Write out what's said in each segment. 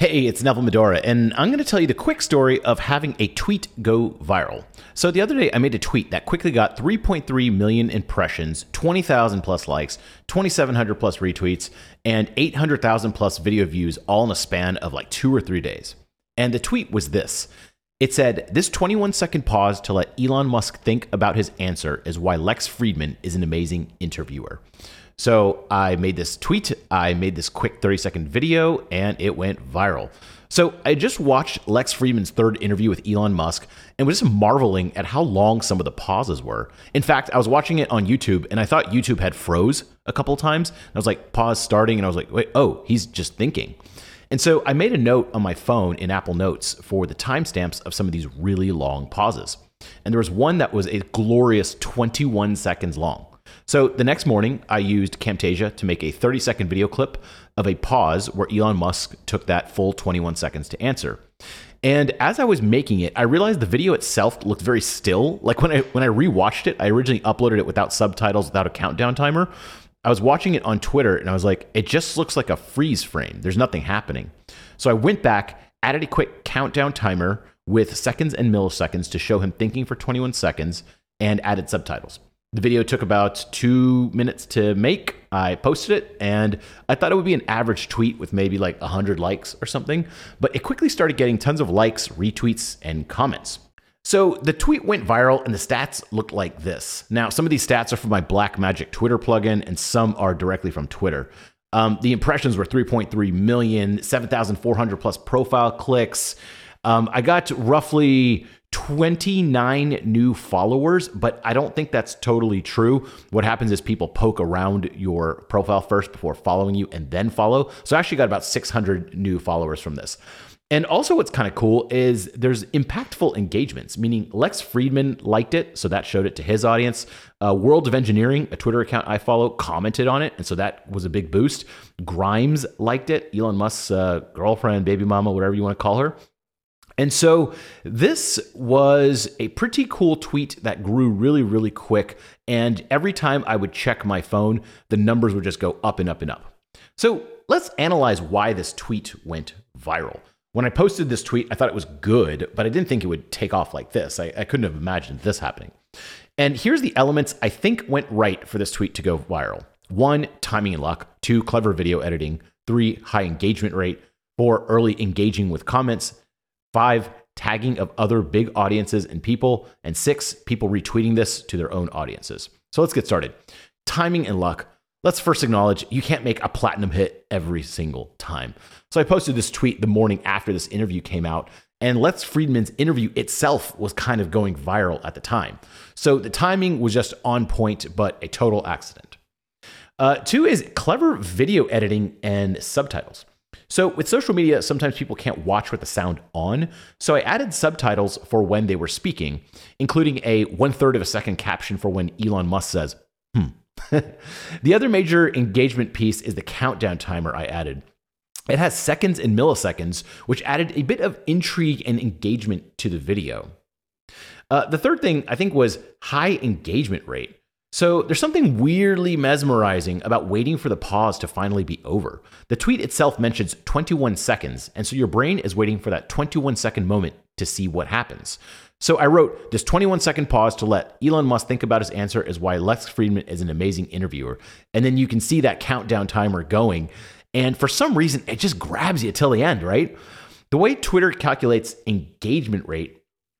Hey, it's Neville Medora, and I'm going to tell you the quick story of having a tweet go viral. So, the other day, I made a tweet that quickly got 3.3 million impressions, 20,000 plus likes, 2,700 plus retweets, and 800,000 plus video views all in a span of like two or three days. And the tweet was this it said, This 21 second pause to let Elon Musk think about his answer is why Lex Fridman is an amazing interviewer. So I made this tweet, I made this quick 30 second video, and it went viral. So I just watched Lex Fridman's third interview with Elon Musk and was just marveling at how long some of the pauses were. In fact, I was watching it on YouTube and I thought YouTube had froze a couple times. I was like, pause starting, and I was like, wait, oh, he's just thinking. And so I made a note on my phone in Apple Notes for the timestamps of some of these really long pauses. And there was one that was a glorious 21 seconds long. So the next morning, I used Camtasia to make a 30 second video clip of a pause where Elon Musk took that full 21 seconds to answer. And as I was making it, I realized the video itself looked very still. Like when I when I rewatched it, I originally uploaded it without subtitles, without a countdown timer. I was watching it on Twitter and I was like, it just looks like a freeze frame. There's nothing happening. So I went back, added a quick countdown timer with seconds and milliseconds to show him thinking for 21 seconds, and added subtitles. The video took about two minutes to make. I posted it and I thought it would be an average tweet with maybe like 100 likes or something, but it quickly started getting tons of likes, retweets, and comments. So the tweet went viral and the stats looked like this. Now, some of these stats are from my Blackmagic Twitter plugin and some are directly from Twitter. Um, the impressions were 3.3 million, 7,400 plus profile clicks. Um, I got roughly 29 new followers, but I don't think that's totally true. What happens is people poke around your profile first before following you and then follow. So I actually got about 600 new followers from this. And also, what's kind of cool is there's impactful engagements, meaning Lex Fridman liked it, so that showed it to his audience. Uh, World of Engineering, a Twitter account I follow, commented on it, and so that was a big boost. Grimes liked it, Elon Musk's uh, girlfriend, baby mama, whatever you want to call her. And so this was a pretty cool tweet that grew really, really quick. And every time I would check my phone, the numbers would just go up and up and up. So let's analyze why this tweet went viral. When I posted this tweet, I thought it was good, but I didn't think it would take off like this. I, I couldn't have imagined this happening. And here's the elements I think went right for this tweet to go viral one, timing and luck, two, clever video editing, three, high engagement rate, four, early engaging with comments, Five, tagging of other big audiences and people. And six, people retweeting this to their own audiences. So let's get started. Timing and luck. Let's first acknowledge you can't make a platinum hit every single time. So I posted this tweet the morning after this interview came out, and Lex Fridman's interview itself was kind of going viral at the time. So the timing was just on point, but a total accident. Uh, two is clever video editing and subtitles. So with social media, sometimes people can't watch with the sound on. So I added subtitles for when they were speaking, including a one third of a second caption for when Elon Musk says, hmm. the other major engagement piece is the countdown timer I added. It has seconds and milliseconds, which added a bit of intrigue and engagement to the video. Uh, the third thing I think was high engagement rate. So there's something weirdly mesmerizing about waiting for the pause to finally be over. The tweet itself mentions 21 seconds, and so your brain is waiting for that 21 second moment to see what happens. So I wrote this 21 second pause to let Elon Musk think about his answer is why Lex Fridman is an amazing interviewer. And then you can see that countdown timer going. And for some reason, it just grabs you till the end, right? The way Twitter calculates engagement rate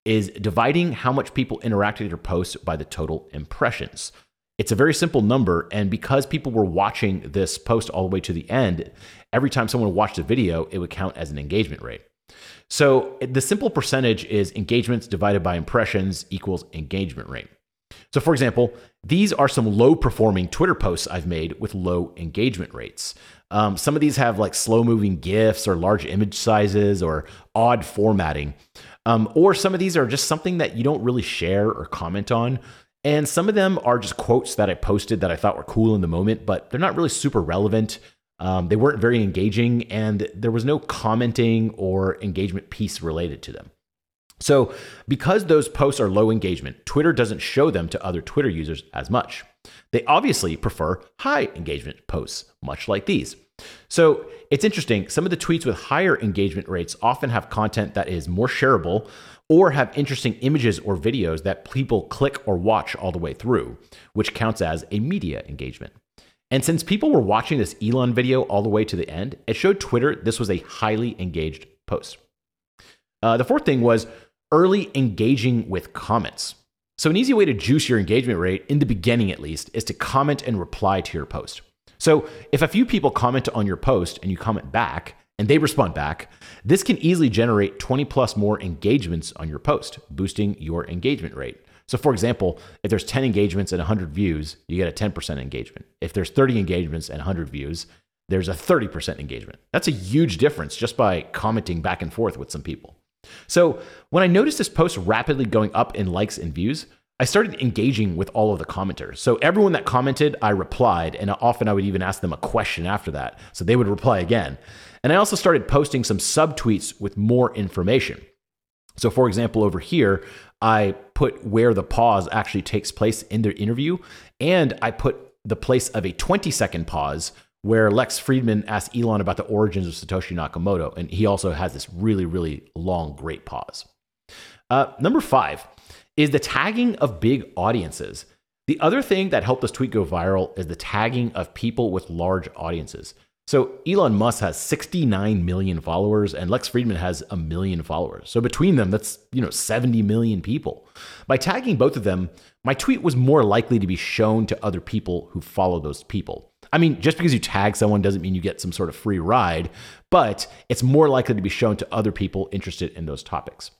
is dividing how much people interacted with your post by the total impressions. It's a very simple number. And because people were watching this post all the way to the end, every time someone watched a video, it would count as an engagement rate. So the simple percentage is engagements divided by impressions equals engagement rate. So, for example, these are some low performing Twitter posts I've made with low engagement rates. Um, some of these have like slow moving GIFs or large image sizes or odd formatting. Um, or some of these are just something that you don't really share or comment on. And some of them are just quotes that I posted that I thought were cool in the moment, but they're not really super relevant. Um, they weren't very engaging, and there was no commenting or engagement piece related to them. So, because those posts are low engagement, Twitter doesn't show them to other Twitter users as much. They obviously prefer high engagement posts, much like these. So it's interesting. Some of the tweets with higher engagement rates often have content that is more shareable or have interesting images or videos that people click or watch all the way through, which counts as a media engagement. And since people were watching this Elon video all the way to the end, it showed Twitter this was a highly engaged post. Uh, the fourth thing was early engaging with comments. So, an easy way to juice your engagement rate, in the beginning at least, is to comment and reply to your post. So, if a few people comment on your post and you comment back and they respond back, this can easily generate 20 plus more engagements on your post, boosting your engagement rate. So, for example, if there's 10 engagements and 100 views, you get a 10% engagement. If there's 30 engagements and 100 views, there's a 30% engagement. That's a huge difference just by commenting back and forth with some people. So, when I noticed this post rapidly going up in likes and views, I started engaging with all of the commenters. So, everyone that commented, I replied, and often I would even ask them a question after that. So, they would reply again. And I also started posting some subtweets with more information. So, for example, over here, I put where the pause actually takes place in their interview, and I put the place of a 20 second pause where Lex Fridman asked Elon about the origins of Satoshi Nakamoto, and he also has this really, really long, great pause. Uh, number five is the tagging of big audiences. The other thing that helped this tweet go viral is the tagging of people with large audiences. So Elon Musk has 69 million followers and Lex Fridman has a million followers. So between them, that's, you know, 70 million people. By tagging both of them, my tweet was more likely to be shown to other people who follow those people. I mean, just because you tag someone doesn't mean you get some sort of free ride, but it's more likely to be shown to other people interested in those topics.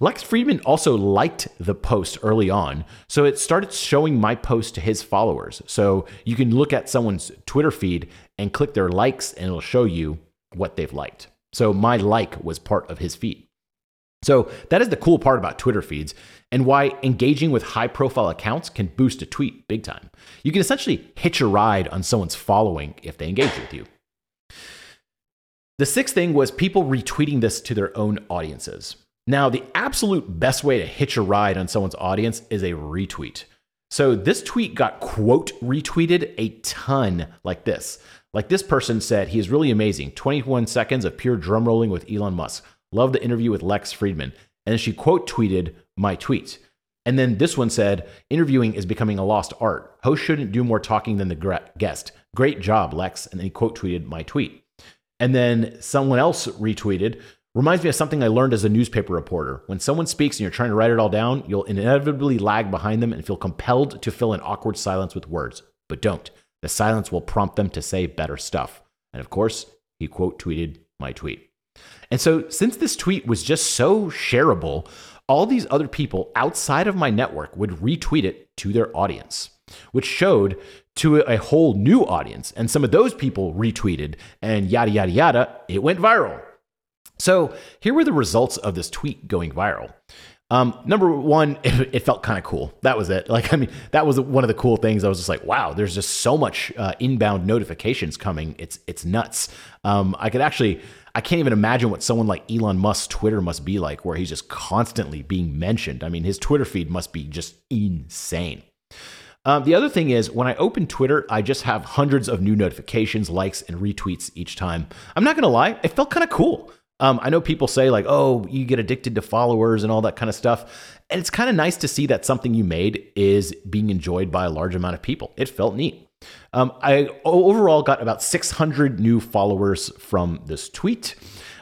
Lex Fridman also liked the post early on, so it started showing my post to his followers. So you can look at someone's Twitter feed and click their likes, and it'll show you what they've liked. So my like was part of his feed. So that is the cool part about Twitter feeds and why engaging with high profile accounts can boost a tweet big time. You can essentially hitch a ride on someone's following if they engage with you. The sixth thing was people retweeting this to their own audiences. Now, the absolute best way to hitch a ride on someone's audience is a retweet. So this tweet got quote retweeted a ton like this. Like this person said, he is really amazing. 21 seconds of pure drum rolling with Elon Musk. Love the interview with Lex Fridman. And then she quote tweeted my tweet. And then this one said, interviewing is becoming a lost art. Host shouldn't do more talking than the guest. Great job, Lex. And then he quote tweeted my tweet. And then someone else retweeted, Reminds me of something I learned as a newspaper reporter. When someone speaks and you're trying to write it all down, you'll inevitably lag behind them and feel compelled to fill an awkward silence with words. But don't. The silence will prompt them to say better stuff. And of course, he quote tweeted my tweet. And so, since this tweet was just so shareable, all these other people outside of my network would retweet it to their audience, which showed to a whole new audience. And some of those people retweeted and yada, yada, yada. It went viral. So here were the results of this tweet going viral. Um, number one, it, it felt kind of cool. That was it. Like, I mean, that was one of the cool things. I was just like, wow, there's just so much uh, inbound notifications coming. It's it's nuts. Um, I could actually, I can't even imagine what someone like Elon Musk's Twitter must be like, where he's just constantly being mentioned. I mean, his Twitter feed must be just insane. Um, the other thing is, when I open Twitter, I just have hundreds of new notifications, likes, and retweets each time. I'm not gonna lie, it felt kind of cool. Um, I know people say like, "Oh, you get addicted to followers and all that kind of stuff," and it's kind of nice to see that something you made is being enjoyed by a large amount of people. It felt neat. Um, I overall got about 600 new followers from this tweet.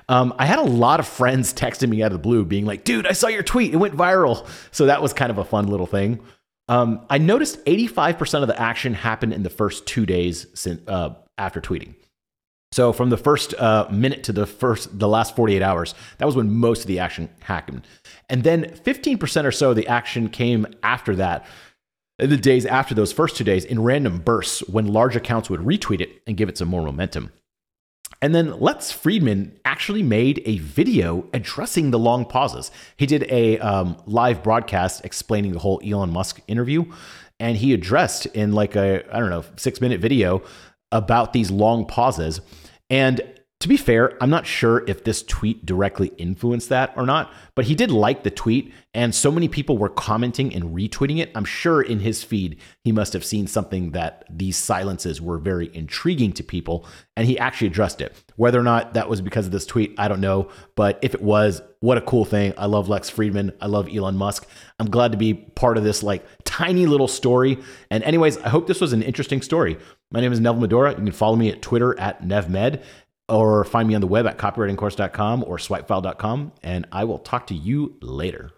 Um, I had a lot of friends texting me out of the blue, being like, "Dude, I saw your tweet; it went viral." So that was kind of a fun little thing. Um, I noticed 85% of the action happened in the first two days since, uh, after tweeting. So from the first uh, minute to the first, the last 48 hours, that was when most of the action happened. And then 15% or so of the action came after that, the days after those first two days in random bursts when large accounts would retweet it and give it some more momentum. And then Lex Fridman actually made a video addressing the long pauses. He did a um, live broadcast explaining the whole Elon Musk interview, and he addressed in like a I don't know six minute video about these long pauses. And To be fair, I'm not sure if this tweet directly influenced that or not, but he did like the tweet, and so many people were commenting and retweeting it. I'm sure in his feed, he must have seen something that these silences were very intriguing to people, and he actually addressed it. Whether or not that was because of this tweet, I don't know, but if it was, what a cool thing. I love Lex Fridman. I love Elon Musk. I'm glad to be part of this like tiny little story. And anyways, I hope this was an interesting story. My name is Neville Medora. You can follow me at Twitter at NevMed or find me on the web at copywritingcourse.com or swipefile.com. And I will talk to you later.